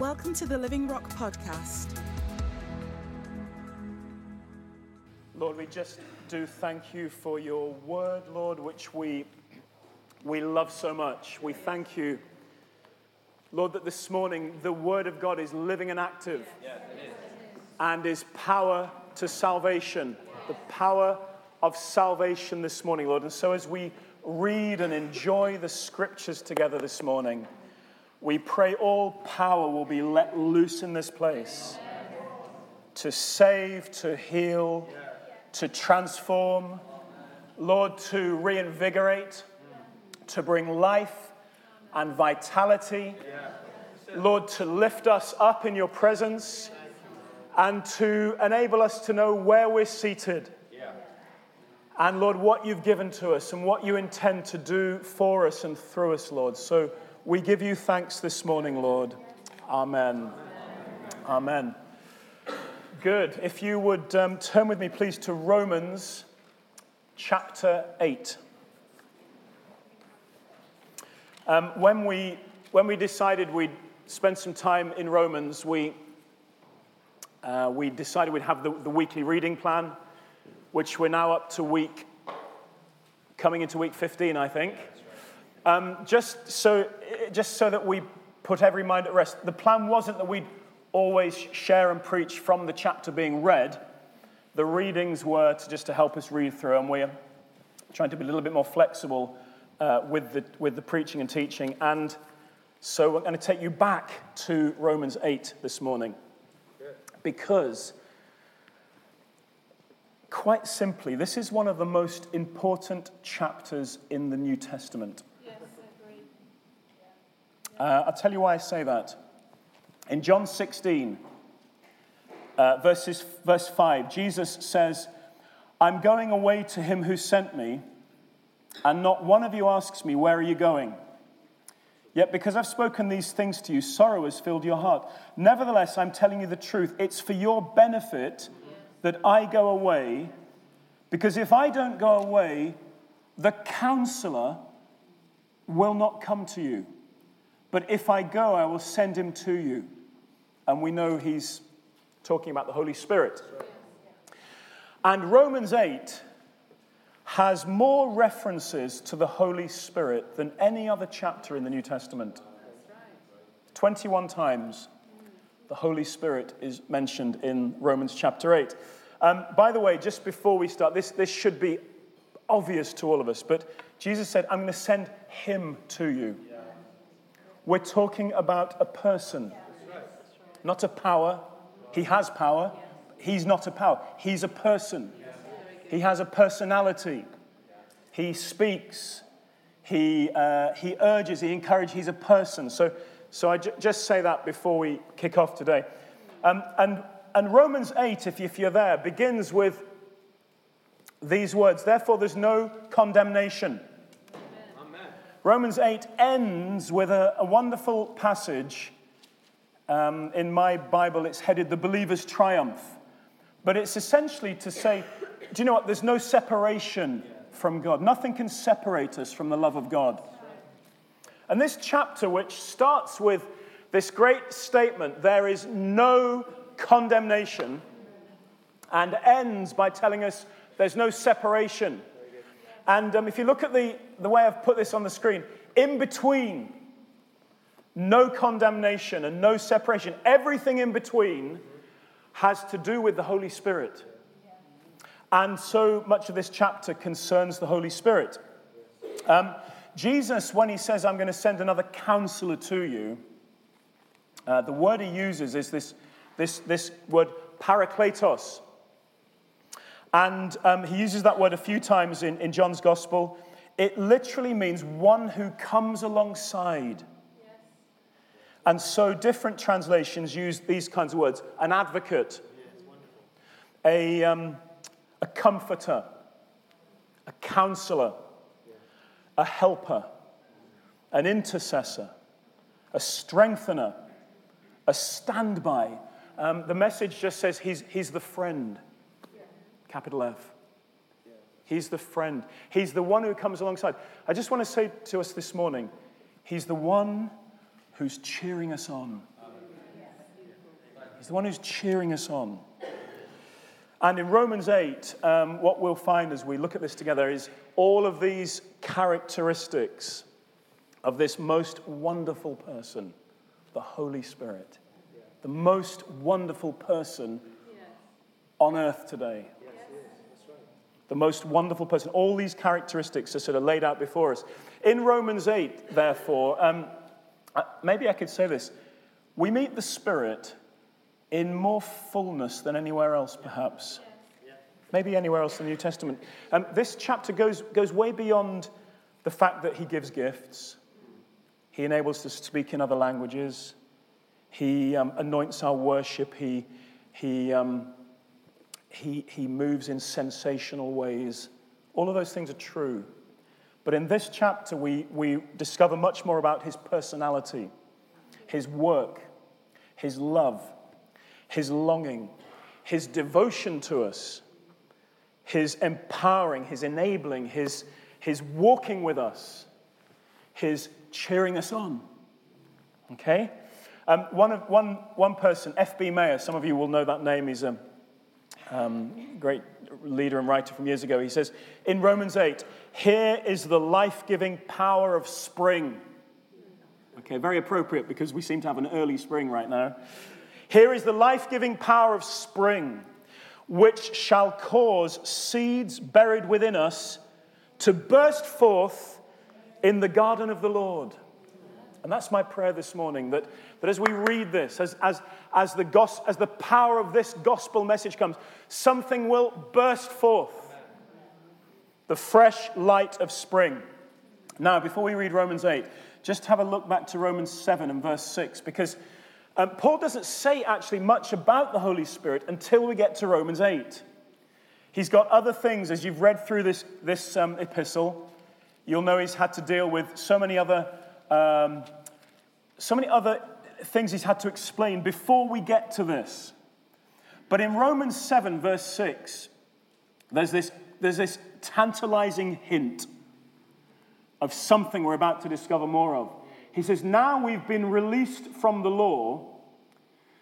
Welcome to the Living Rock Podcast. Lord, we just do thank you for your word, Lord, which we, we love so much. We thank you, Lord, that this morning the word of God is living and active and is power to salvation, the power of salvation this morning, Lord. And so as we read and enjoy the scriptures together this morning, we pray all power will be let loose in this place to save, to heal, to transform, Lord, to reinvigorate, to bring life and vitality, Lord, to lift us up in your presence and to enable us to know where we're seated. And Lord, what you've given to us and what you intend to do for us and through us, Lord. So we give you thanks this morning, Lord. Amen. Amen. Good. If you would um, turn with me, please, to Romans chapter 8. Um, when, we, when we decided we'd spend some time in Romans, we, uh, we decided we'd have the, the weekly reading plan, which we're now up to week, coming into week 15, I think. Um, just, so, just so that we put every mind at rest, the plan wasn't that we'd always share and preach from the chapter being read. The readings were to just to help us read through, and we're trying to be a little bit more flexible uh, with, the, with the preaching and teaching. And so we're going to take you back to Romans 8 this morning. Because, quite simply, this is one of the most important chapters in the New Testament. Uh, I'll tell you why I say that. In John 16, uh, verses, verse 5, Jesus says, I'm going away to him who sent me, and not one of you asks me, Where are you going? Yet because I've spoken these things to you, sorrow has filled your heart. Nevertheless, I'm telling you the truth. It's for your benefit that I go away, because if I don't go away, the counselor will not come to you. But if I go, I will send him to you. And we know he's talking about the Holy Spirit. And Romans 8 has more references to the Holy Spirit than any other chapter in the New Testament. 21 times the Holy Spirit is mentioned in Romans chapter 8. Um, by the way, just before we start, this, this should be obvious to all of us, but Jesus said, I'm going to send him to you. We're talking about a person, not a power. He has power. He's not a power. He's a person. He has a personality. He speaks. He, uh, he urges. He encourages. He's a person. So, so I j- just say that before we kick off today. Um, and, and Romans 8, if, you, if you're there, begins with these words Therefore, there's no condemnation. Romans 8 ends with a, a wonderful passage. Um, in my Bible, it's headed The Believer's Triumph. But it's essentially to say, do you know what? There's no separation from God. Nothing can separate us from the love of God. And this chapter, which starts with this great statement, there is no condemnation, and ends by telling us there's no separation. And um, if you look at the, the way I've put this on the screen, in between no condemnation and no separation, everything in between has to do with the Holy Spirit. And so much of this chapter concerns the Holy Spirit. Um, Jesus, when he says, I'm going to send another counselor to you, uh, the word he uses is this, this, this word parakletos. And um, he uses that word a few times in, in John's gospel. It literally means one who comes alongside. And so different translations use these kinds of words. An advocate, a, um, a comforter, a counselor, a helper, an intercessor, a strengthener, a standby. Um, the message just says he's, he's the friend, capital F. He's the friend. He's the one who comes alongside. I just want to say to us this morning, He's the one who's cheering us on. He's the one who's cheering us on. And in Romans 8, um, what we'll find as we look at this together is all of these characteristics of this most wonderful person, the Holy Spirit. The most wonderful person on earth today. The most wonderful person. All these characteristics are sort of laid out before us. In Romans 8, therefore, um, uh, maybe I could say this. We meet the Spirit in more fullness than anywhere else, perhaps. Maybe anywhere else in the New Testament. Um, this chapter goes, goes way beyond the fact that he gives gifts, he enables us to speak in other languages, he um, anoints our worship, he, he, um, he, he moves in sensational ways. All of those things are true. But in this chapter, we, we discover much more about his personality, his work, his love, his longing, his devotion to us, his empowering, his enabling, his, his walking with us, his cheering us on. Okay? Um, one, of, one, one person, F.B. Meyer, some of you will know that name. He's a um, great leader and writer from years ago. He says, in Romans 8, here is the life giving power of spring. Okay, very appropriate because we seem to have an early spring right now. Here is the life giving power of spring, which shall cause seeds buried within us to burst forth in the garden of the Lord. And that's my prayer this morning that, that as we read this, as, as, as, the gos- as the power of this gospel message comes, something will burst forth the fresh light of spring. Now, before we read Romans 8, just have a look back to Romans 7 and verse 6, because um, Paul doesn't say actually much about the Holy Spirit until we get to Romans 8. He's got other things, as you've read through this, this um, epistle, you'll know he's had to deal with so many other, um, so many other things he's had to explain before we get to this. But in Romans 7, verse 6, there's this, there's this tantalizing hint of something we're about to discover more of. He says, Now we've been released from the law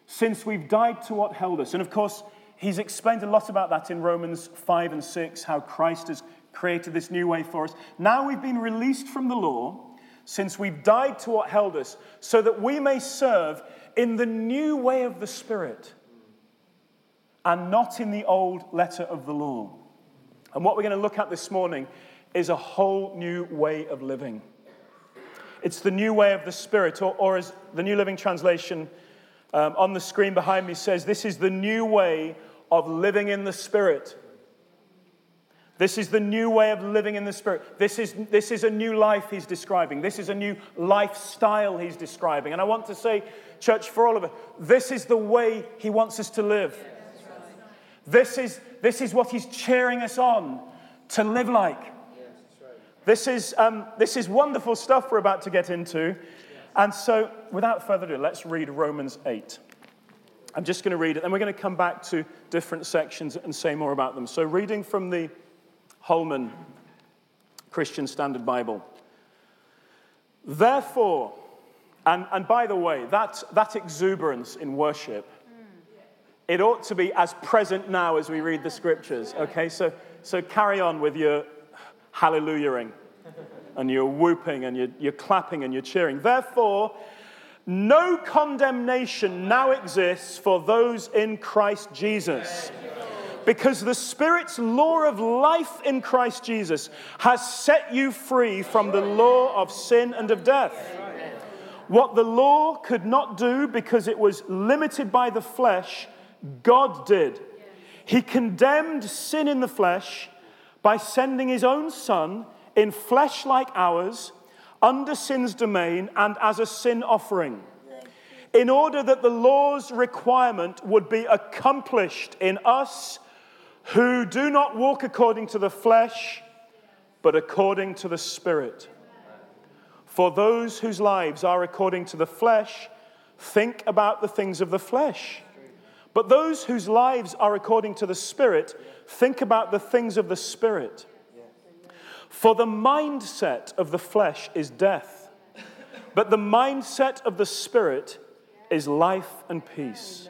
since we've died to what held us. And of course, he's explained a lot about that in Romans 5 and 6, how Christ has created this new way for us. Now we've been released from the law since we've died to what held us, so that we may serve in the new way of the Spirit and not in the old letter of the law. And what we're going to look at this morning is a whole new way of living. It's the new way of the Spirit, or, or as the New Living Translation um, on the screen behind me says, this is the new way of living in the Spirit. This is the new way of living in the Spirit. This is, this is a new life he's describing. This is a new lifestyle he's describing. And I want to say, church, for all of us, this is the way he wants us to live. This is, this is what he's cheering us on to live like. This is, um, this is wonderful stuff we're about to get into. And so, without further ado, let's read Romans 8. I'm just going to read it, and we're going to come back to different sections and say more about them. So, reading from the Holman Christian Standard Bible. Therefore, and, and by the way, that, that exuberance in worship, it ought to be as present now as we read the scriptures. Okay, so, so carry on with your hallelujahing and you're whooping and you're, you're clapping and you're cheering. Therefore, no condemnation now exists for those in Christ Jesus. Because the Spirit's law of life in Christ Jesus has set you free from the law of sin and of death. What the law could not do because it was limited by the flesh, God did. He condemned sin in the flesh by sending his own Son in flesh like ours, under sin's domain, and as a sin offering, in order that the law's requirement would be accomplished in us who do not walk according to the flesh, but according to the Spirit. For those whose lives are according to the flesh think about the things of the flesh. But those whose lives are according to the Spirit think about the things of the Spirit. For the mindset of the flesh is death, but the mindset of the Spirit is life and peace.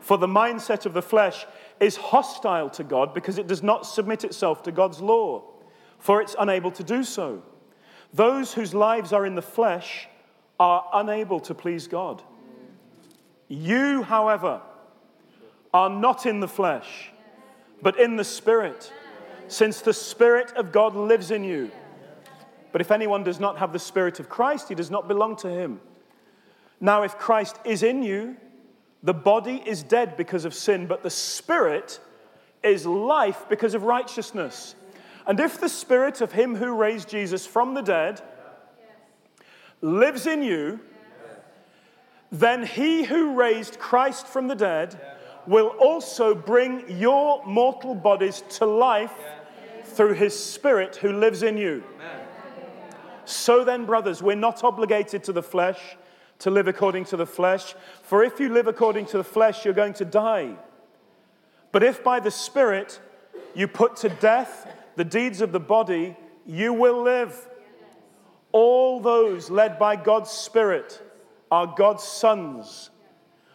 For the mindset of the flesh is hostile to God because it does not submit itself to God's law, for it's unable to do so. Those whose lives are in the flesh are unable to please God. You, however, are not in the flesh, but in the Spirit, since the Spirit of God lives in you. But if anyone does not have the Spirit of Christ, he does not belong to him. Now, if Christ is in you, the body is dead because of sin, but the Spirit is life because of righteousness. And if the Spirit of Him who raised Jesus from the dead lives in you, then He who raised Christ from the dead will also bring your mortal bodies to life through His Spirit who lives in you. So then, brothers, we're not obligated to the flesh to live according to the flesh. For if you live according to the flesh, you're going to die. But if by the Spirit you put to death the deeds of the body, you will live. All those led by God's Spirit are God's sons.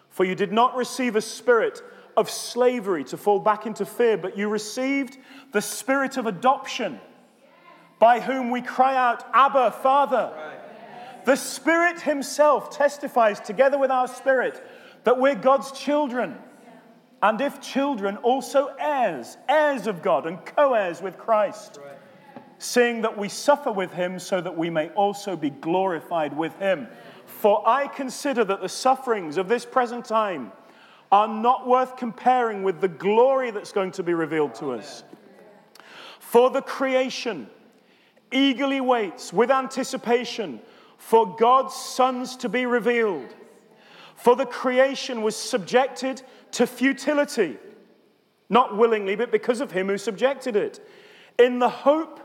For you did not receive a spirit of slavery to fall back into fear, but you received the spirit of adoption, by whom we cry out, Abba, Father. Right. The Spirit Himself testifies together with our spirit that we're God's children. And if children, also heirs, heirs of God and co heirs with Christ, seeing that we suffer with Him so that we may also be glorified with Him. For I consider that the sufferings of this present time are not worth comparing with the glory that's going to be revealed to us. For the creation eagerly waits with anticipation for God's sons to be revealed. For the creation was subjected to futility, not willingly, but because of him who subjected it, in the hope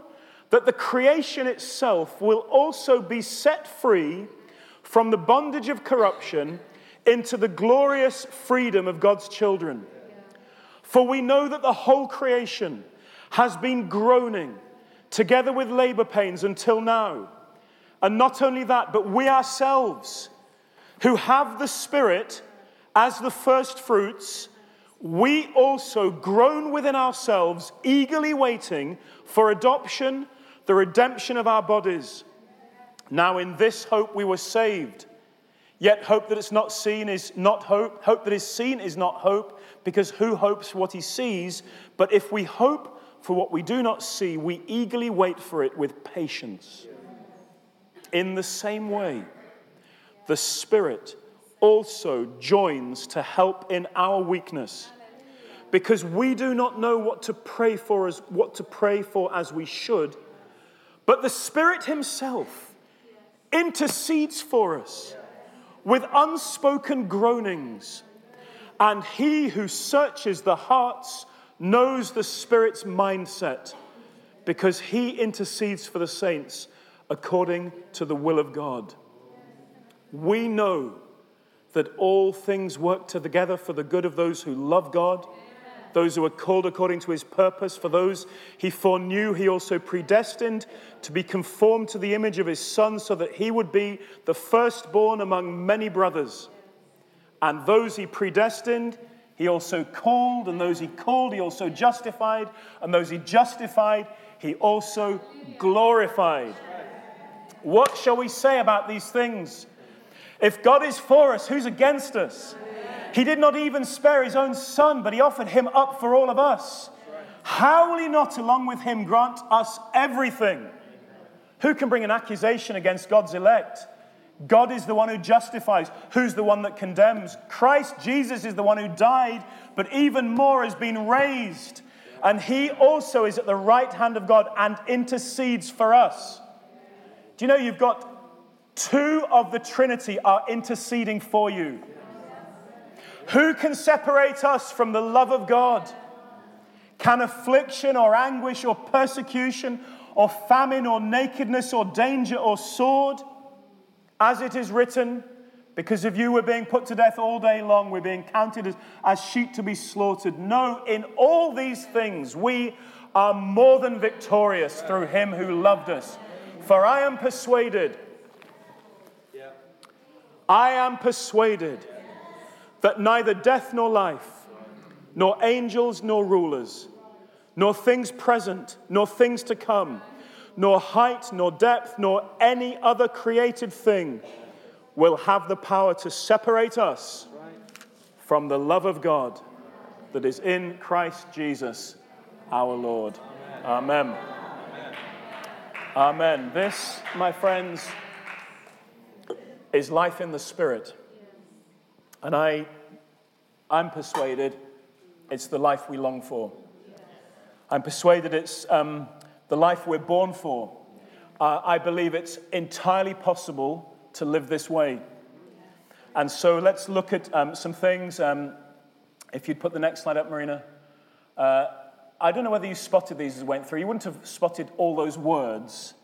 that the creation itself will also be set free from the bondage of corruption into the glorious freedom of God's children. For we know that the whole creation has been groaning together with labor pains until now. And not only that, but we ourselves, who have the Spirit as the first fruits, we also groan within ourselves, eagerly waiting for adoption, the redemption of our bodies. Now, in this hope we were saved. Yet hope that it's not seen is not hope. Hope that is seen is not hope, because who hopes for what he sees? But if we hope for what we do not see, we eagerly wait for it with patience. In the same way, the Spirit also joins to help in our weakness. Because we do not know what to pray for as what to pray for as we should but the spirit himself intercedes for us with unspoken groanings. And he who searches the hearts knows the spirit's mindset because he intercedes for the saints according to the will of God. We know that all things work together for the good of those who love God, those who are called according to his purpose. For those he foreknew, he also predestined to be conformed to the image of his son, so that he would be the firstborn among many brothers. And those he predestined, he also called, and those he called, he also justified, and those he justified, he also glorified. What shall we say about these things? If God is for us, who's against us? He did not even spare his own son, but he offered him up for all of us. How will he not, along with him, grant us everything? Who can bring an accusation against God's elect? God is the one who justifies. Who's the one that condemns? Christ Jesus is the one who died, but even more has been raised. And he also is at the right hand of God and intercedes for us. Do you know you've got two of the Trinity are interceding for you? Who can separate us from the love of God? Can affliction or anguish or persecution or famine or nakedness or danger or sword? As it is written, because of you we're being put to death all day long, we're being counted as, as sheep to be slaughtered. No, in all these things we are more than victorious through him who loved us. For I am persuaded, I am persuaded that neither death nor life, nor angels nor rulers, nor things present, nor things to come, nor height, nor depth, nor any other created thing will have the power to separate us from the love of God that is in Christ Jesus our Lord. Amen. Amen. This, my friends, is life in the Spirit. And I, I'm persuaded it's the life we long for. I'm persuaded it's um, the life we're born for. Uh, I believe it's entirely possible to live this way. And so let's look at um, some things. Um, if you'd put the next slide up, Marina. Uh, I don't know whether you spotted these as we went through. You wouldn't have spotted all those words.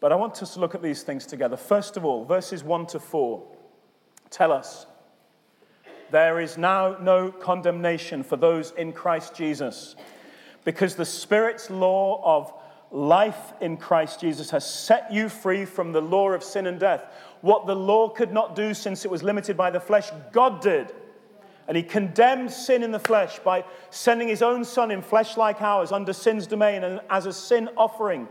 But I want us to look at these things together. First of all, verses 1 to 4 tell us there is now no condemnation for those in Christ Jesus, because the Spirit's law of life in Christ Jesus has set you free from the law of sin and death. What the law could not do since it was limited by the flesh, God did. And he condemned sin in the flesh by sending his own son in flesh like ours under sin's domain and as a sin offering,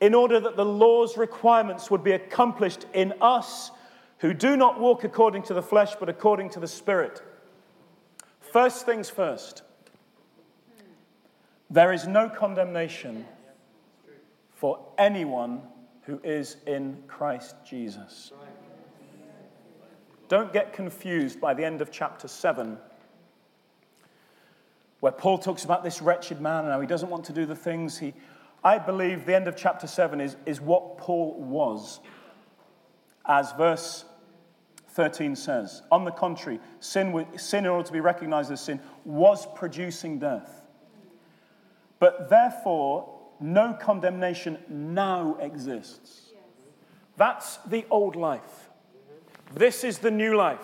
in order that the law's requirements would be accomplished in us who do not walk according to the flesh, but according to the Spirit. First things first, there is no condemnation for anyone who is in Christ Jesus. Don't get confused by the end of chapter 7, where Paul talks about this wretched man and how he doesn't want to do the things he. I believe the end of chapter 7 is, is what Paul was. As verse 13 says. On the contrary, sin, sin, in order to be recognized as sin, was producing death. But therefore, no condemnation now exists. That's the old life. This is the new life.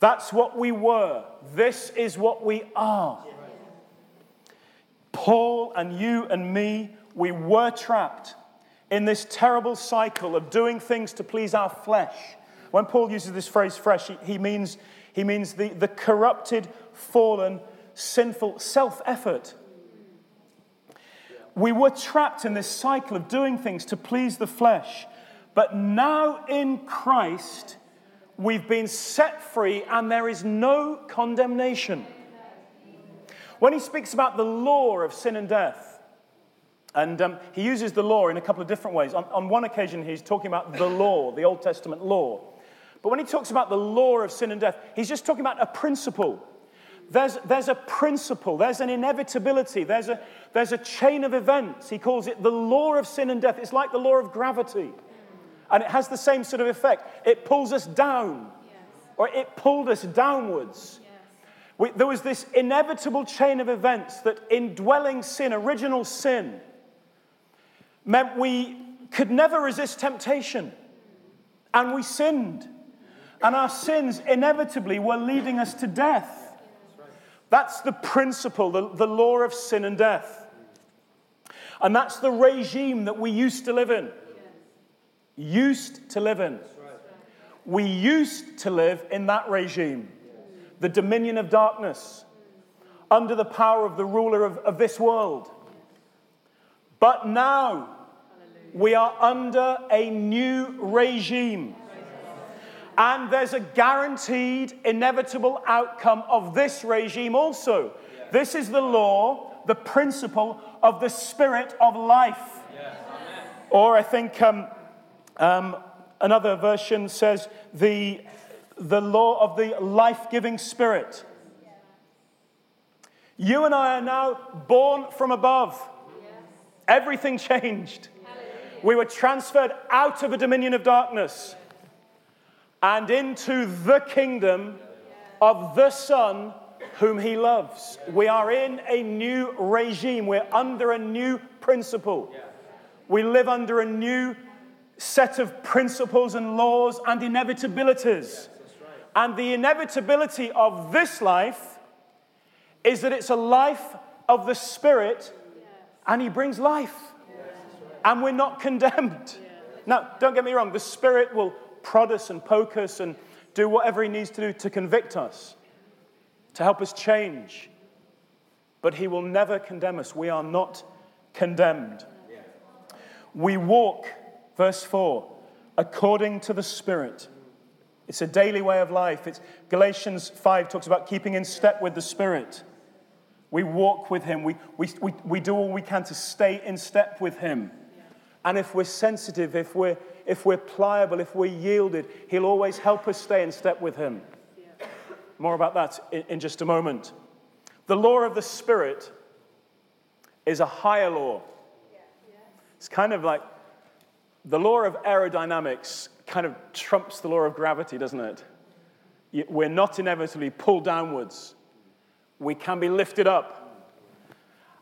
That's what we were. This is what we are. Paul and you and me, we were trapped in this terrible cycle of doing things to please our flesh when Paul uses this phrase fresh, he, he means, he means the, the corrupted, fallen, sinful self effort. We were trapped in this cycle of doing things to please the flesh. But now in Christ, we've been set free and there is no condemnation. When he speaks about the law of sin and death, and um, he uses the law in a couple of different ways. On, on one occasion, he's talking about the law, the Old Testament law. But when he talks about the law of sin and death, he's just talking about a principle. There's, there's a principle, there's an inevitability, there's a, there's a chain of events. He calls it the law of sin and death. It's like the law of gravity. And it has the same sort of effect. It pulls us down, yes. or it pulled us downwards. Yes. We, there was this inevitable chain of events that indwelling sin, original sin, meant we could never resist temptation. And we sinned. And our sins inevitably were leading us to death. That's the principle, the, the law of sin and death. And that's the regime that we used to live in. Used to live in. We used to live in that regime, the dominion of darkness, under the power of the ruler of, of this world. But now we are under a new regime. And there's a guaranteed, inevitable outcome of this regime also. This is the law, the principle of the spirit of life. Or I think um, um, another version says the, the law of the life giving spirit. You and I are now born from above. Everything changed. We were transferred out of a dominion of darkness and into the kingdom of the Son whom he loves. We are in a new regime, we're under a new principle. We live under a new set of principles and laws and inevitabilities. And the inevitability of this life is that it's a life of the Spirit and He brings life. And we're not condemned. Now, don't get me wrong, the Spirit will prod us and poke us and do whatever He needs to do to convict us, to help us change. But He will never condemn us. We are not condemned. We walk, verse 4, according to the Spirit. It's a daily way of life. It's, Galatians 5 talks about keeping in step with the Spirit. We walk with Him. We, we, we, we do all we can to stay in step with Him. And if we're sensitive, if we're, if we're pliable, if we're yielded, He'll always help us stay in step with Him. More about that in, in just a moment. The law of the Spirit is a higher law. It's kind of like the law of aerodynamics kind of trumps the law of gravity, doesn't it? We're not inevitably pulled downwards, we can be lifted up.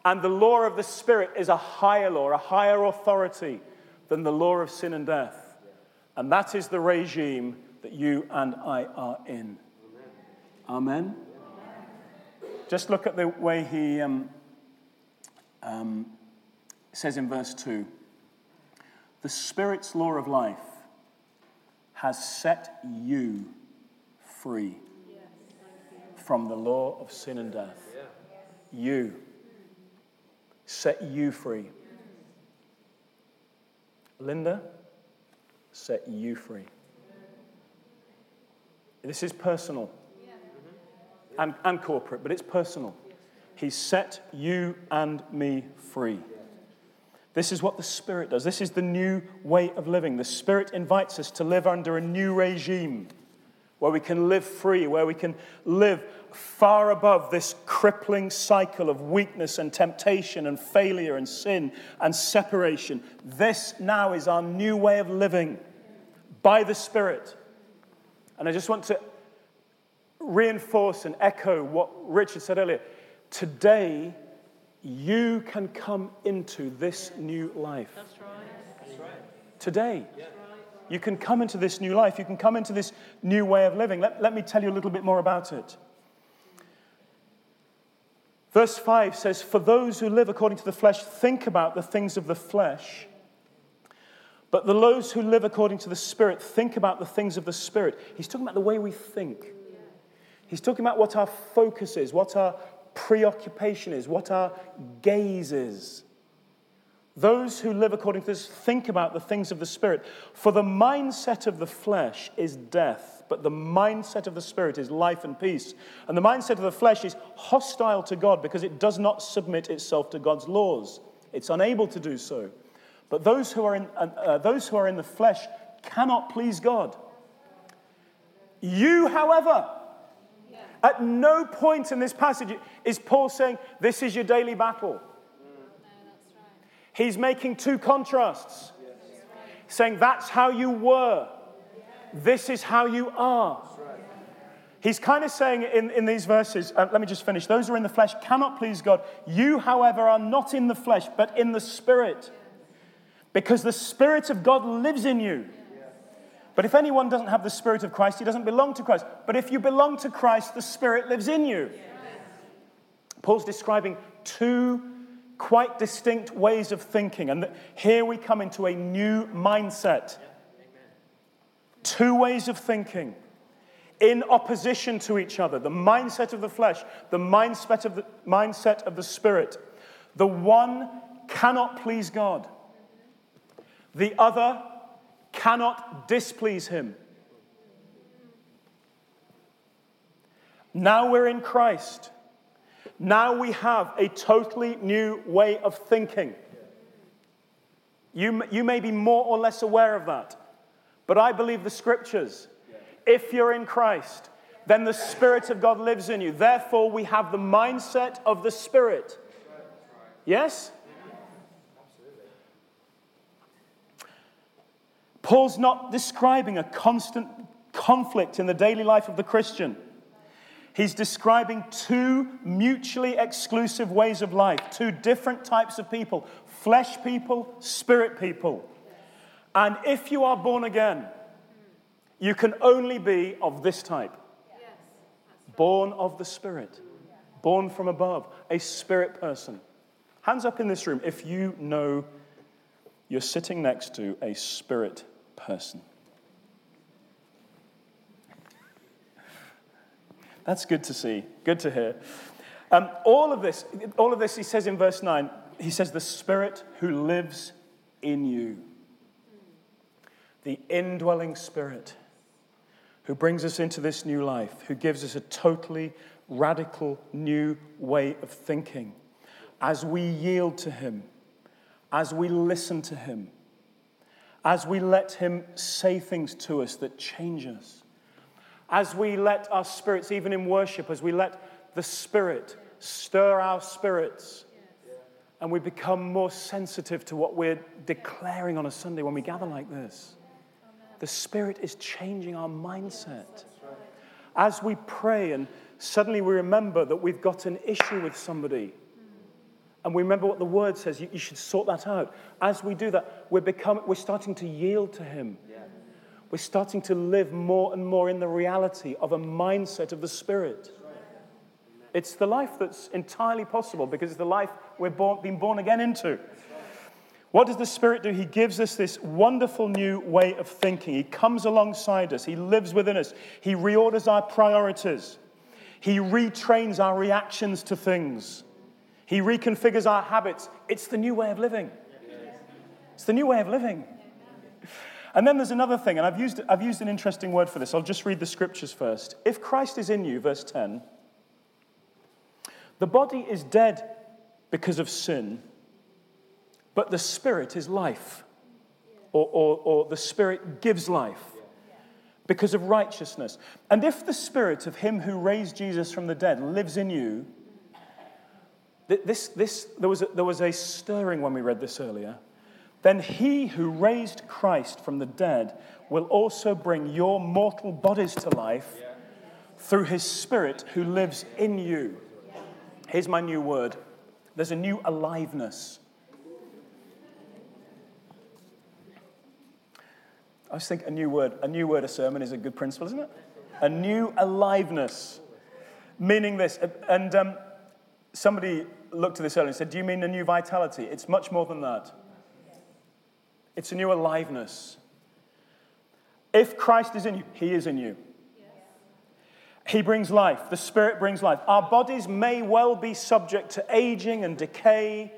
And the law of the Spirit is a higher law, a higher authority than the law of sin and death. And that is the regime that you and I are in. Amen. Amen. Just look at the way he um, um, says in verse 2 The Spirit's law of life has set you free from the law of sin and death. You. Set you free. Linda, set you free. This is personal and, and corporate, but it's personal. He set you and me free. This is what the Spirit does. This is the new way of living. The Spirit invites us to live under a new regime where we can live free, where we can live far above this crippling cycle of weakness and temptation and failure and sin and separation. This now is our new way of living by the Spirit. And I just want to reinforce and echo what Richard said earlier. Today, you can come into this new life. That's right. That's right. Today. Yeah. You can come into this new life. You can come into this new way of living. Let, let me tell you a little bit more about it. Verse 5 says, For those who live according to the flesh think about the things of the flesh, but the those who live according to the Spirit think about the things of the Spirit. He's talking about the way we think. He's talking about what our focus is, what our preoccupation is, what our gaze is. Those who live according to this think about the things of the Spirit. For the mindset of the flesh is death, but the mindset of the Spirit is life and peace. And the mindset of the flesh is hostile to God because it does not submit itself to God's laws. It's unable to do so. But those who are in, uh, uh those who are in the flesh cannot please God. You, however, at no point in this passage is Paul saying, This is your daily battle. He's making two contrasts, saying, That's how you were, this is how you are. He's kind of saying in, in these verses, uh, let me just finish. Those who are in the flesh cannot please God. You, however, are not in the flesh, but in the Spirit, because the Spirit of God lives in you. But if anyone doesn't have the Spirit of Christ, he doesn't belong to Christ. But if you belong to Christ, the Spirit lives in you. Paul's describing two quite distinct ways of thinking. And here we come into a new mindset. Two ways of thinking in opposition to each other the mindset of the flesh, the mindset of the, mindset of the spirit. The one cannot please God, the other cannot displease him. Now we're in Christ. Now we have a totally new way of thinking. You, you may be more or less aware of that, but I believe the scriptures. If you're in Christ, then the Spirit of God lives in you. Therefore, we have the mindset of the Spirit. Yes? Paul's not describing a constant conflict in the daily life of the Christian. He's describing two mutually exclusive ways of life, two different types of people flesh people, spirit people. And if you are born again, you can only be of this type born of the Spirit, born from above, a spirit person. Hands up in this room if you know you're sitting next to a spirit person. That's good to see. Good to hear. Um, all of this, all of this, he says in verse 9, he says, the Spirit who lives in you. The indwelling Spirit who brings us into this new life, who gives us a totally radical new way of thinking. As we yield to Him, as we listen to Him, as we let Him say things to us that change us, as we let our spirits, even in worship, as we let the Spirit stir our spirits, and we become more sensitive to what we're declaring on a Sunday when we gather like this. The Spirit is changing our mindset. As we pray and suddenly we remember that we've got an issue with somebody, and we remember what the word says, you, you should sort that out. As we do that, we're, become, we're starting to yield to Him. We're starting to live more and more in the reality of a mindset of the Spirit. It's the life that's entirely possible because it's the life we're born, been born again into. What does the Spirit do? He gives us this wonderful new way of thinking. He comes alongside us, He lives within us, He reorders our priorities, He retrains our reactions to things, He reconfigures our habits. It's the new way of living. It's the new way of living. And then there's another thing, and I've used, I've used an interesting word for this. I'll just read the scriptures first. If Christ is in you, verse 10, the body is dead because of sin, but the spirit is life, or, or, or the spirit gives life because of righteousness. And if the spirit of him who raised Jesus from the dead lives in you, this, this, there, was a, there was a stirring when we read this earlier. Then he who raised Christ from the dead will also bring your mortal bodies to life through his spirit who lives in you. Here's my new word there's a new aliveness. I just think a new word, a new word, a sermon is a good principle, isn't it? A new aliveness. Meaning this, and um, somebody looked at this earlier and said, Do you mean a new vitality? It's much more than that. It's a new aliveness. If Christ is in you, he is in you. He brings life. The Spirit brings life. Our bodies may well be subject to aging and decay.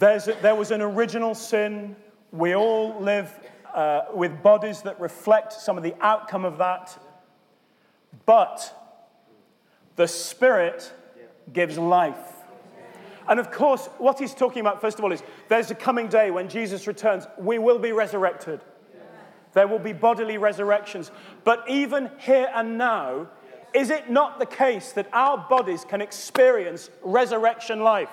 A, there was an original sin. We all live uh, with bodies that reflect some of the outcome of that. But the Spirit gives life. And of course, what he's talking about, first of all, is there's a coming day when Jesus returns. We will be resurrected. There will be bodily resurrections. But even here and now, is it not the case that our bodies can experience resurrection life?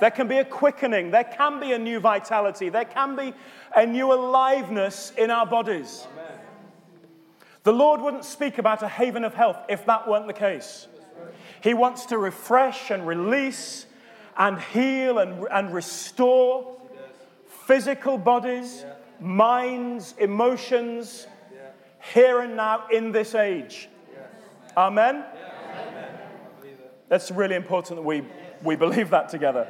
There can be a quickening, there can be a new vitality, there can be a new aliveness in our bodies. The Lord wouldn't speak about a haven of health if that weren't the case. He wants to refresh and release and heal and, and restore physical bodies minds, emotions, here and now in this age. Amen? That's really important that we, we believe that together.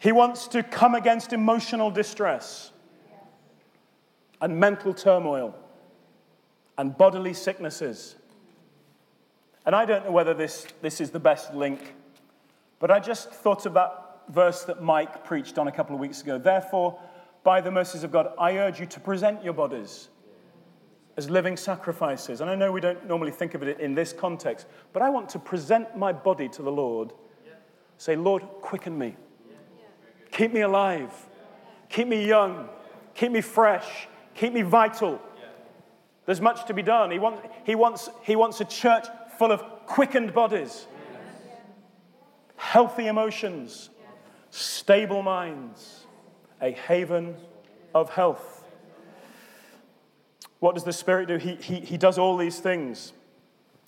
He wants to come against emotional distress and mental turmoil and bodily sicknesses. And I don't know whether this, this is the best link, but I just thought of that verse that Mike preached on a couple of weeks ago. Therefore, by the mercies of God, I urge you to present your bodies as living sacrifices. And I know we don't normally think of it in this context, but I want to present my body to the Lord. Say, Lord, quicken me. Keep me alive. Keep me young. Keep me fresh. Keep me vital. There's much to be done. He wants, he wants, he wants a church full of quickened bodies, healthy emotions, stable minds a haven of health. What does the Spirit do? He, he, he does all these things.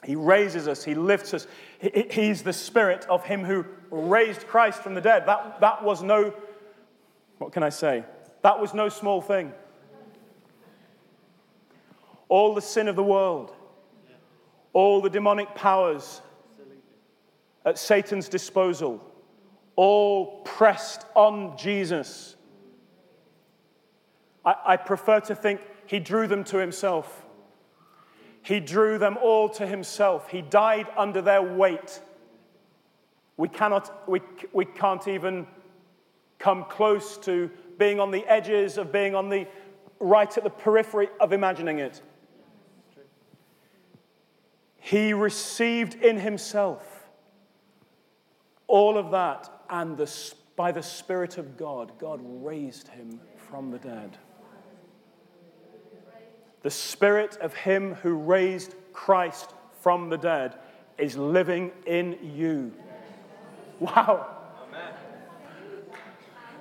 He raises us, He lifts us. He, he's the Spirit of Him who raised Christ from the dead. That, that was no, what can I say? That was no small thing. All the sin of the world, all the demonic powers at Satan's disposal, all pressed on Jesus I, I prefer to think he drew them to himself. He drew them all to himself. He died under their weight. We, cannot, we, we can't even come close to being on the edges of being on the right at the periphery of imagining it. He received in himself all of that, and the, by the Spirit of God, God raised him from the dead. The Spirit of him who raised Christ from the dead is living in you. Wow.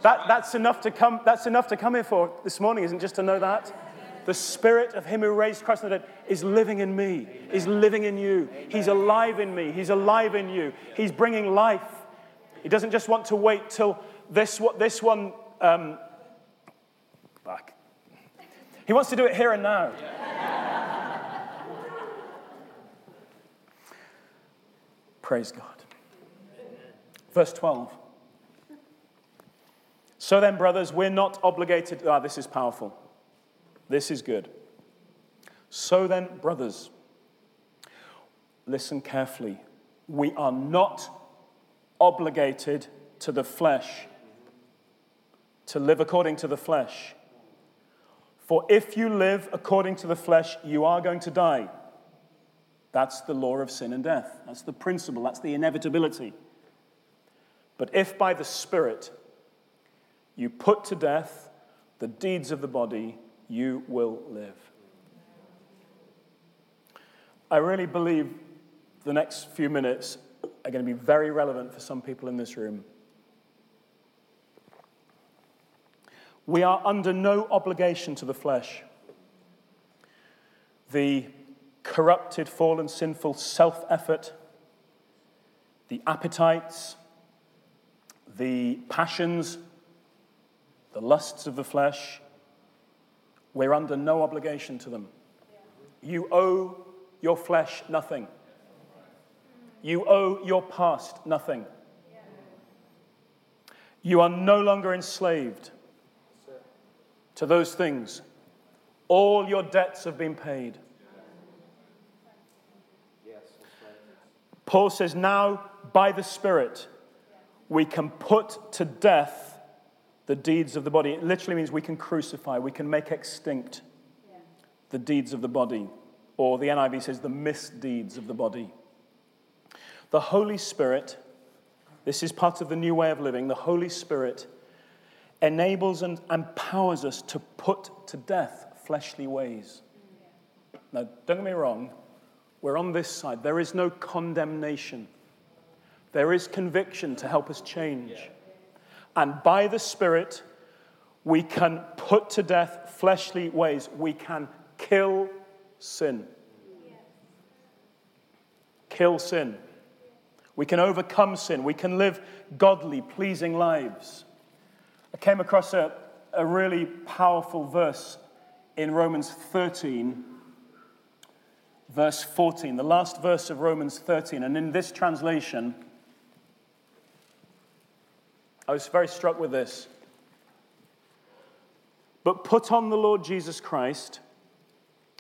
That, that's, enough to come, that's enough to come here for this morning, isn't just to know that? The Spirit of Him who raised Christ from the dead is living in me, is living in you. He's alive in me, He's alive in you. He's bringing life. He doesn't just want to wait till this, this one. Um, back. He wants to do it here and now. Praise God. Verse 12. So then, brothers, we're not obligated. Ah, this is powerful. This is good. So then, brothers, listen carefully. We are not obligated to the flesh, to live according to the flesh. For if you live according to the flesh, you are going to die. That's the law of sin and death. That's the principle. That's the inevitability. But if by the Spirit you put to death the deeds of the body, you will live. I really believe the next few minutes are going to be very relevant for some people in this room. We are under no obligation to the flesh. The corrupted, fallen, sinful self effort, the appetites, the passions, the lusts of the flesh, we're under no obligation to them. You owe your flesh nothing. You owe your past nothing. You are no longer enslaved to those things. All your debts have been paid. Paul says, now by the Spirit, we can put to death the deeds of the body. It literally means we can crucify, we can make extinct the deeds of the body. Or the NIV says the misdeeds of the body. The Holy Spirit, this is part of the new way of living, the Holy Spirit enables and empowers us to put to death fleshly ways. Now, don't get me wrong, we're on this side. There is no condemnation, there is conviction to help us change. And by the Spirit, we can put to death fleshly ways. We can kill sin. Kill sin. We can overcome sin. We can live godly, pleasing lives. I came across a, a really powerful verse in Romans 13, verse 14, the last verse of Romans 13. And in this translation, I was very struck with this. But put on the Lord Jesus Christ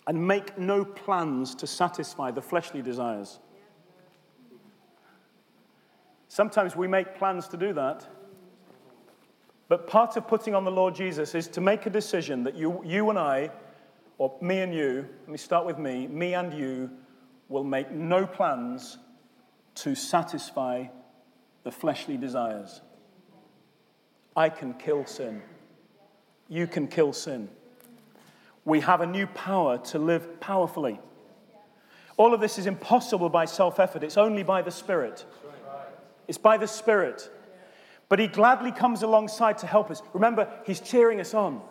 and make no plans to satisfy the fleshly desires. Sometimes we make plans to do that. But part of putting on the Lord Jesus is to make a decision that you, you and I, or me and you, let me start with me, me and you, will make no plans to satisfy the fleshly desires. I can kill sin. You can kill sin. We have a new power to live powerfully. All of this is impossible by self effort, it's only by the Spirit. It's by the Spirit. But He gladly comes alongside to help us. Remember, He's cheering us on.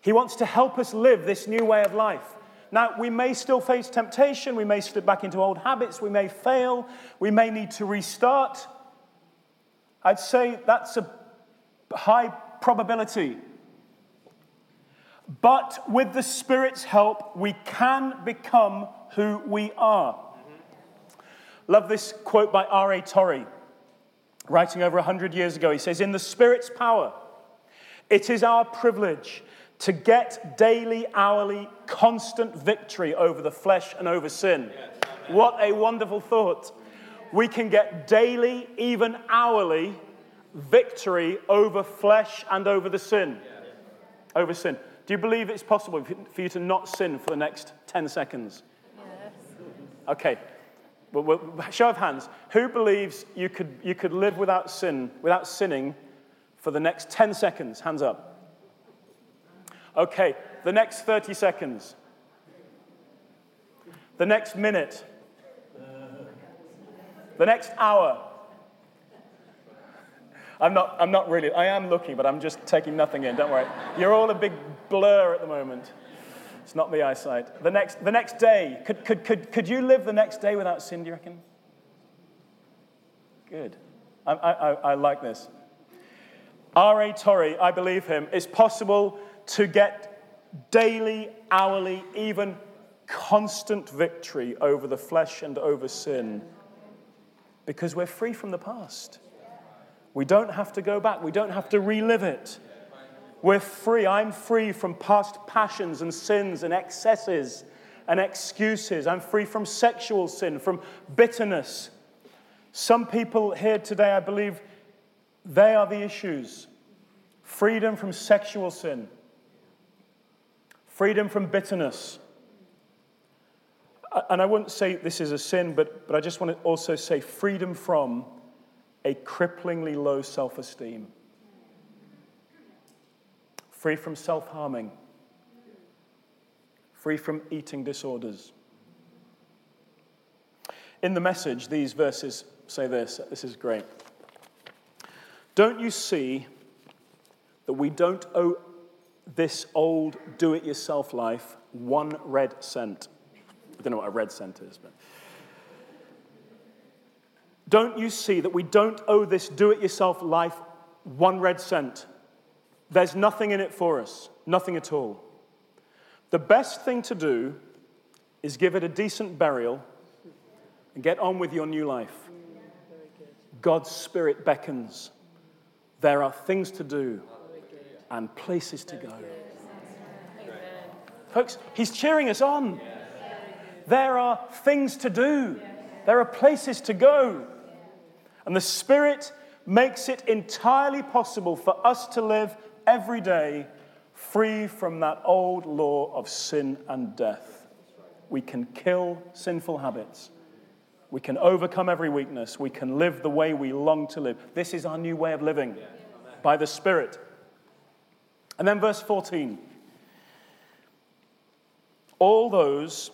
He wants to help us live this new way of life. Now, we may still face temptation, we may slip back into old habits, we may fail, we may need to restart. I'd say that's a high probability. But with the Spirit's help, we can become who we are. Mm-hmm. Love this quote by R.A. Torrey, writing over 100 years ago. He says, In the Spirit's power, it is our privilege to get daily, hourly, constant victory over the flesh and over sin. What a wonderful thought. We can get daily, even hourly, victory over flesh and over the sin. Over sin. Do you believe it's possible for you to not sin for the next 10 seconds? Yes. Okay. Well, show of hands. Who believes you could, you could live without sin, without sinning for the next 10 seconds? Hands up. Okay, the next 30 seconds. The next minute. The next hour. I'm not, I'm not really, I am looking, but I'm just taking nothing in, don't worry. You're all a big blur at the moment. It's not the eyesight. The next, the next day, could, could, could, could you live the next day without sin, do you reckon? Good. I, I, I like this. R.A. Torrey, I believe him, it's possible to get daily, hourly, even constant victory over the flesh and over sin because we're free from the past. We don't have to go back, we don't have to relive it. We're free. I'm free from past passions and sins and excesses and excuses. I'm free from sexual sin, from bitterness. Some people here today, I believe, they are the issues freedom from sexual sin, freedom from bitterness. And I wouldn't say this is a sin, but, but I just want to also say freedom from a cripplingly low self esteem, free from self harming, free from eating disorders. In the message, these verses say this this is great. Don't you see that we don't owe this old do it yourself life one red cent? I don't know what a red cent is, but. Don't you see that we don't owe this do it yourself life one red cent? There's nothing in it for us, nothing at all. The best thing to do is give it a decent burial and get on with your new life. God's Spirit beckons. There are things to do and places to go. Folks, He's cheering us on. There are things to do, there are places to go. And the Spirit makes it entirely possible for us to live every day free from that old law of sin and death. We can kill sinful habits. We can overcome every weakness. We can live the way we long to live. This is our new way of living by the Spirit. And then verse 14. All those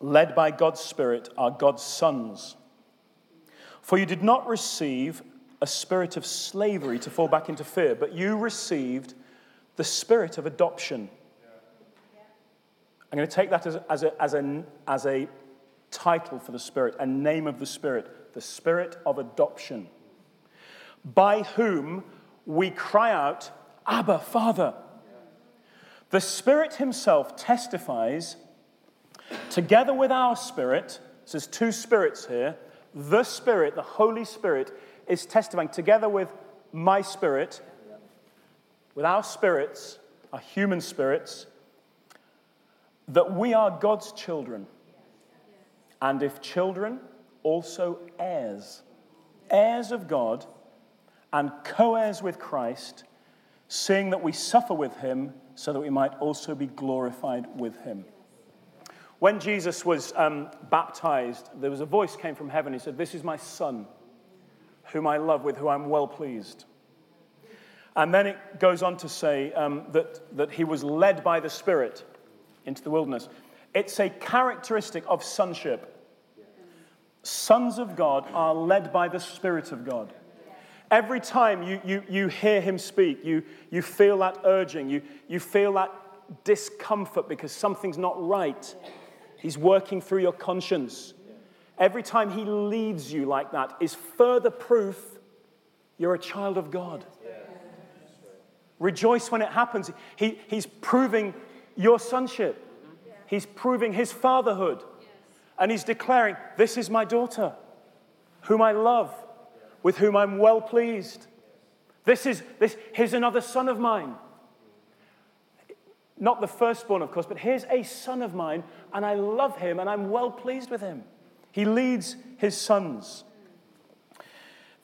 led by God's Spirit are God's sons. For you did not receive a spirit of slavery to fall back into fear, but you received the spirit of adoption. I'm going to take that as, as, a, as, a, as a title for the Spirit, a name of the Spirit, the Spirit of adoption, by whom we cry out, Abba, Father. The Spirit Himself testifies, together with our spirit, so there's two spirits here the Spirit, the Holy Spirit, is testifying together with my spirit, with our spirits, our human spirits, that we are God's children. And if children, also heirs, heirs of God, and co heirs with Christ, seeing that we suffer with him, so that we might also be glorified with him. When Jesus was um, baptized, there was a voice came from heaven. He said, This is my son, whom I love, with whom I'm well pleased. And then it goes on to say um, that, that he was led by the Spirit into the wilderness. It's a characteristic of sonship. Sons of God are led by the Spirit of God. Every time you, you, you hear him speak, you, you feel that urging, you, you feel that discomfort because something's not right. He's working through your conscience. Every time He leads you like that is further proof you're a child of God. Rejoice when it happens. He, he's proving your sonship, He's proving His fatherhood. And He's declaring, This is my daughter, whom I love, with whom I'm well pleased. This is, this, here's another son of mine. Not the firstborn, of course, but here's a son of mine, and I love him, and I'm well pleased with him. He leads his sons.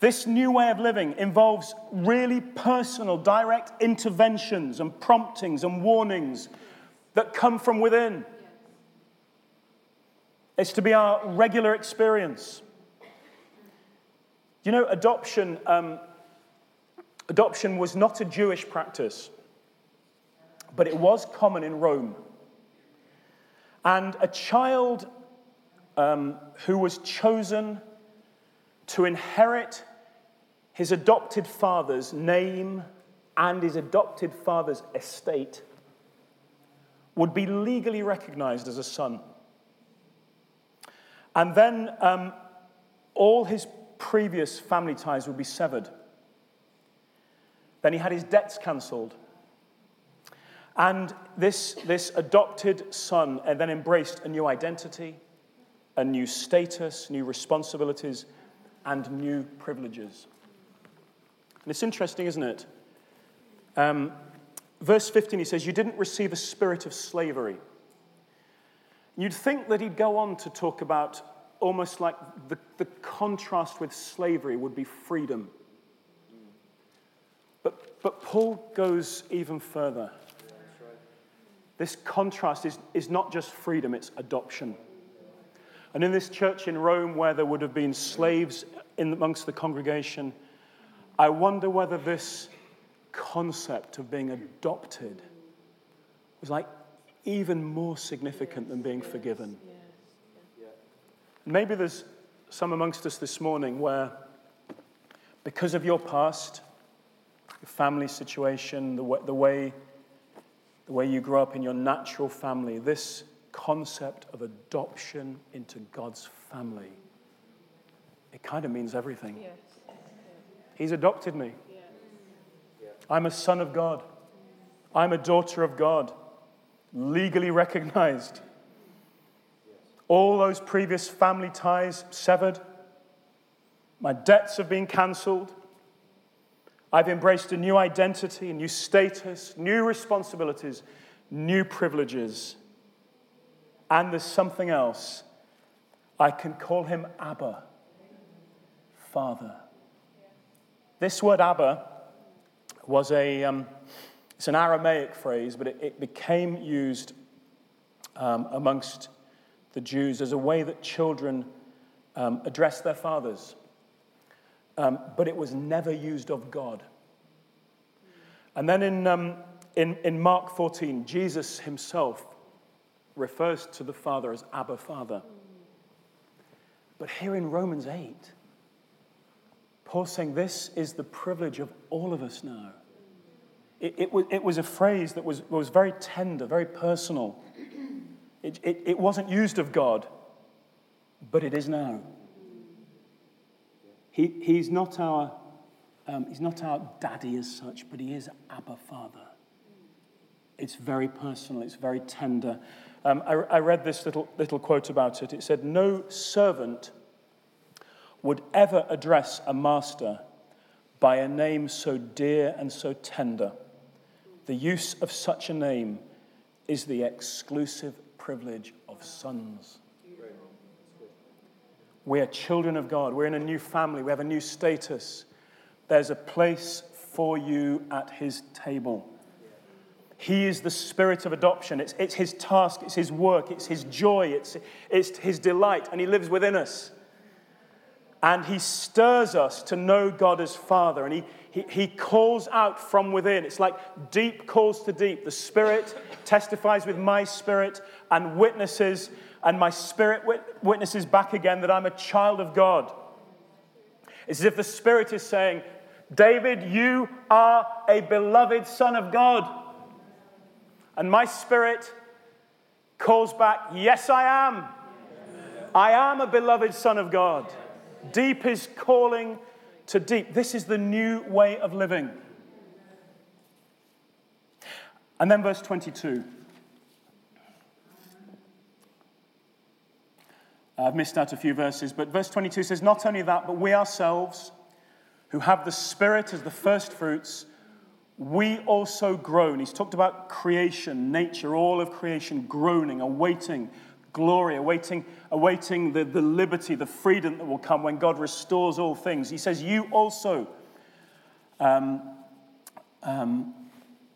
This new way of living involves really personal, direct interventions and promptings and warnings that come from within. It's to be our regular experience. You know, adoption, um, adoption was not a Jewish practice, but it was common in Rome. And a child um, who was chosen to inherit his adopted father's name and his adopted father's estate would be legally recognized as a son. And then um, all his previous family ties would be severed. Then he had his debts cancelled. And this, this adopted son and then embraced a new identity, a new status, new responsibilities, and new privileges. And it's interesting, isn't it? Um, verse 15, he says, You didn't receive a spirit of slavery You'd think that he'd go on to talk about almost like the, the contrast with slavery would be freedom. But, but Paul goes even further. This contrast is, is not just freedom, it's adoption. And in this church in Rome, where there would have been slaves in, amongst the congregation, I wonder whether this concept of being adopted was like even more significant than being forgiven. Maybe there's some amongst us this morning where, because of your past, your family situation, the way, the way, the way you grew up in your natural family, this concept of adoption into God's family, it kind of means everything. Yes. He's adopted me. I'm a son of God. I'm a daughter of God legally recognized. All those previous family ties severed. My debts have been cancelled. I've embraced a new identity, a new status, new responsibilities, new privileges. And there's something else. I can call him Abba, Father. This word Abba was a, um, it's an Aramaic phrase, but it, it became used um, amongst the Jews as a way that children um, address their fathers. Um, but it was never used of God. And then in, um, in, in Mark 14, Jesus himself refers to the Father as Abba Father. But here in Romans 8, Paul's saying this is the privilege of all of us now. It, it, was, it was a phrase that was, was very tender, very personal. It, it, it wasn't used of God, but it is now. He, he's, not our, um, he's not our daddy as such, but he is Abba Father. It's very personal, it's very tender. Um, I, I read this little, little quote about it. It said, No servant would ever address a master by a name so dear and so tender the use of such a name is the exclusive privilege of sons. We are children of God. We're in a new family. We have a new status. There's a place for you at His table. He is the spirit of adoption. It's, it's His task, it's His work, it's His joy, it's, it's His delight, and He lives within us. And He stirs us to know God as Father, and He, he, he calls out from within. It's like deep calls to deep. The Spirit testifies with my spirit and witnesses, and my spirit witnesses back again that I'm a child of God. It's as if the Spirit is saying, David, you are a beloved Son of God. And my spirit calls back, Yes, I am. I am a beloved Son of God. Deep is calling to deep. This is the new way of living. And then verse 22. I've missed out a few verses, but verse 22 says, Not only that, but we ourselves, who have the Spirit as the first fruits, we also groan. He's talked about creation, nature, all of creation groaning, awaiting glory, awaiting, awaiting the, the liberty, the freedom that will come when God restores all things. He says, You also, um, um,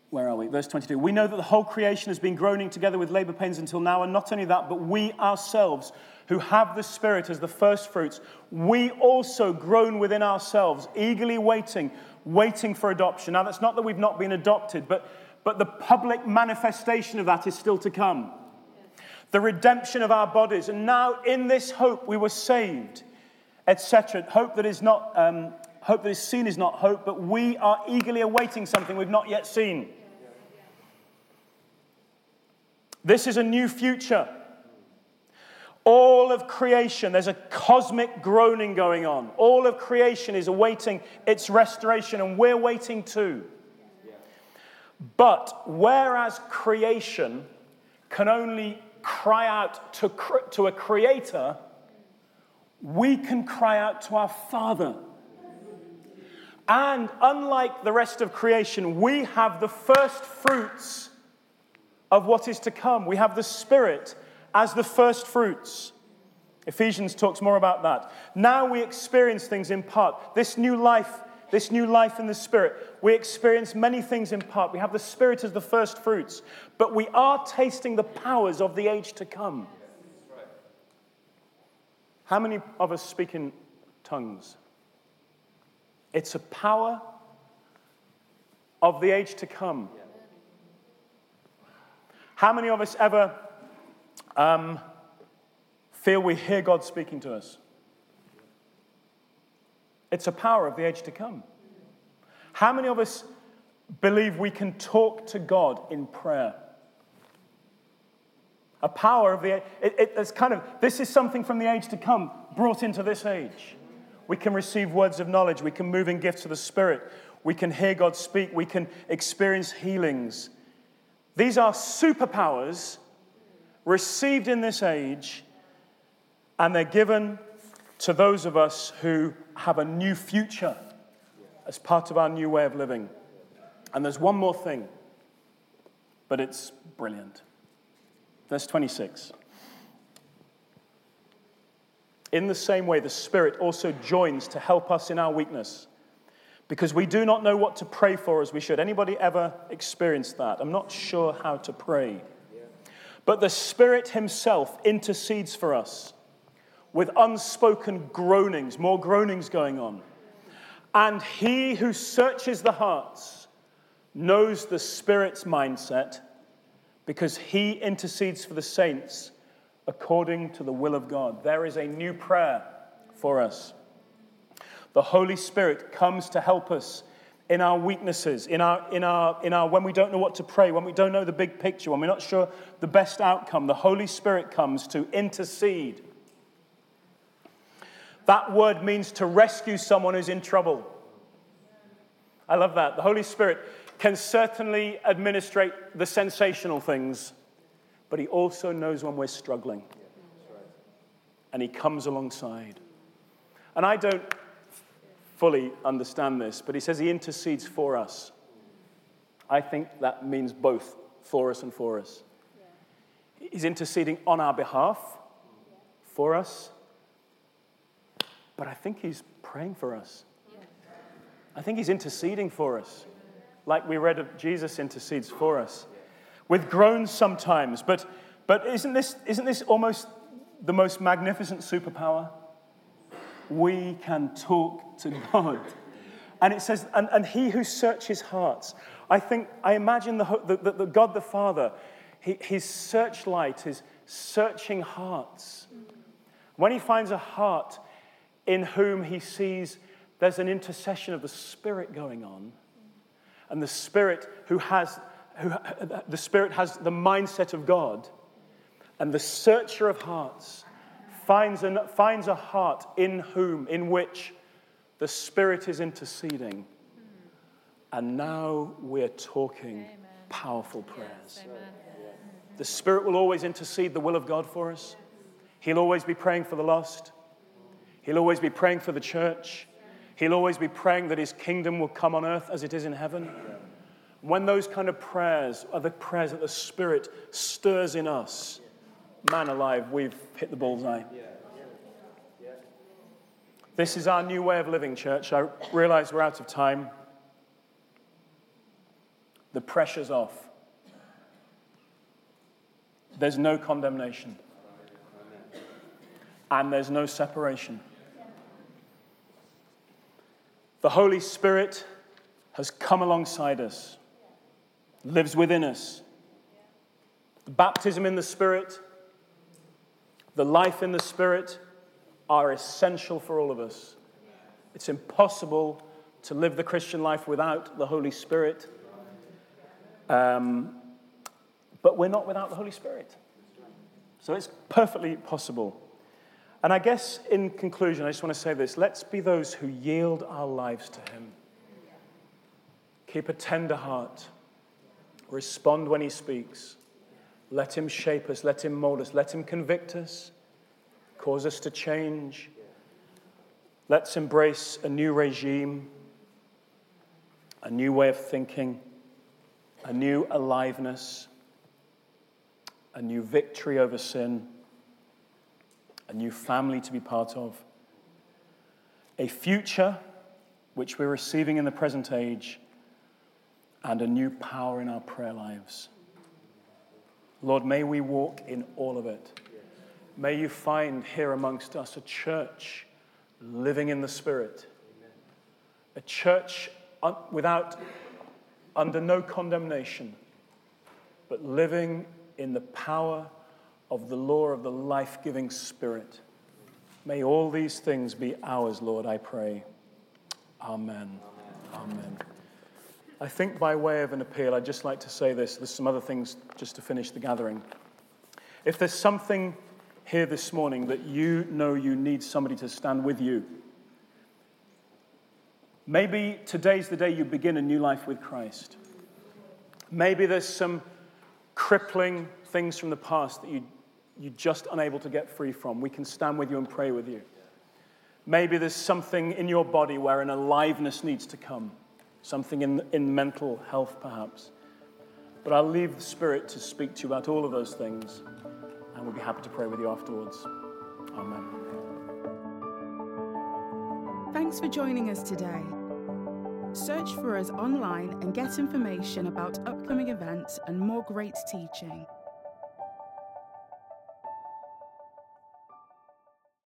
where are we? Verse 22. We know that the whole creation has been groaning together with labor pains until now, and not only that, but we ourselves, who have the Spirit as the first fruits, we also groan within ourselves, eagerly waiting waiting for adoption. Now, that's not that we've not been adopted, but, but the public manifestation of that is still to come. The redemption of our bodies. And now, in this hope, we were saved, etc. Hope that is not. Um, hope that is seen is not hope, but we are eagerly awaiting something we've not yet seen. This is a new future. All of creation, there's a cosmic groaning going on. All of creation is awaiting its restoration, and we're waiting too. But whereas creation can only cry out to, to a creator, we can cry out to our Father. And unlike the rest of creation, we have the first fruits of what is to come. We have the Spirit as the first fruits. Ephesians talks more about that. Now we experience things in part. This new life, this new life in the Spirit, we experience many things in part. We have the Spirit as the first fruits, but we are tasting the powers of the age to come. How many of us speak in tongues? It's a power of the age to come. How many of us ever um, feel we hear God speaking to us. It's a power of the age to come. How many of us believe we can talk to God in prayer? A power of the age. It, it, it's kind of, this is something from the age to come brought into this age. We can receive words of knowledge. We can move in gifts of the Spirit. We can hear God speak. We can experience healings. These are superpowers received in this age, and they're given to those of us who have a new future as part of our new way of living. And there's one more thing, but it's brilliant. Verse 26. In the same way, the Spirit also joins to help us in our weakness because we do not know what to pray for as we should. Anybody ever experienced that? I'm not sure how to pray. But the Spirit Himself intercedes for us with unspoken groanings, more groanings going on. And He who searches the hearts knows the Spirit's mindset because He intercedes for the saints according to the will of God. There is a new prayer for us. The Holy Spirit comes to help us in our weaknesses, in our, in our, in our, when we don't know what to pray, when we don't know the big picture, when we're not sure the best outcome, the Holy Spirit comes to intercede. That word means to rescue someone who's in trouble. I love that. The Holy Spirit can certainly administrate the sensational things, but He also knows when we're struggling. And He comes alongside. And I don't fully understand this, but he says he intercedes for us. I think that means both for us and for us. Yeah. He's interceding on our behalf yeah. for us, but I think he's praying for us. Yeah. I think he's interceding for us, like we read of Jesus intercedes for us, with groans sometimes. But, but isn't, this, isn't this almost the most magnificent superpower? We can talk to God. And it says, and, and he who searches hearts. I think, I imagine the, the, the God the Father, he, his searchlight is searching hearts. When he finds a heart in whom he sees there's an intercession of the Spirit going on, and the Spirit who has, who, the Spirit has the mindset of God, and the searcher of hearts finds, an, finds a heart in whom, in which the Spirit is interceding. And now we're talking Amen. powerful prayers. Yes, the Spirit will always intercede the will of God for us. He'll always be praying for the lost. He'll always be praying for the church. He'll always be praying that His kingdom will come on earth as it is in heaven. When those kind of prayers are the prayers that the Spirit stirs in us, man alive, we've hit the bullseye. This is our new way of living, church. I realize we're out of time. The pressure's off. There's no condemnation. And there's no separation. The Holy Spirit has come alongside us, lives within us. The baptism in the Spirit, the life in the Spirit are essential for all of us. It's impossible to live the Christian life without the Holy Spirit. Um, but we're not without the Holy Spirit. So it's perfectly possible. And I guess in conclusion, I just want to say this let's be those who yield our lives to Him. Keep a tender heart. Respond when He speaks. Let Him shape us. Let Him mold us. Let Him convict us. Cause us to change. Let's embrace a new regime, a new way of thinking, a new aliveness, a new victory over sin a new family to be part of, a future which we're receiving in the present age, and a new power in our prayer lives. Lord, may we walk in all of it. May you find here amongst us a church living in the Spirit, a church without, under no condemnation, but living in the power of the law of the life giving Spirit. May all these things be ours, Lord, I pray. Amen. Amen. Amen. I think by way of an appeal, I'd just like to say this. There's some other things just to finish the gathering. If there's something here this morning that you know you need somebody to stand with you, maybe today's the day you begin a new life with Christ. Maybe there's some crippling things from the past that you you're just unable to get free from, we can stand with you and pray with you. Maybe there's something in your body where an aliveness needs to come, something in, in mental health, perhaps. But I'll leave the Spirit to speak to you about all of those things, and we'll be happy to pray with you afterwards. Amen. Thanks for joining us today. Search for us online and get information about upcoming events and more great teaching.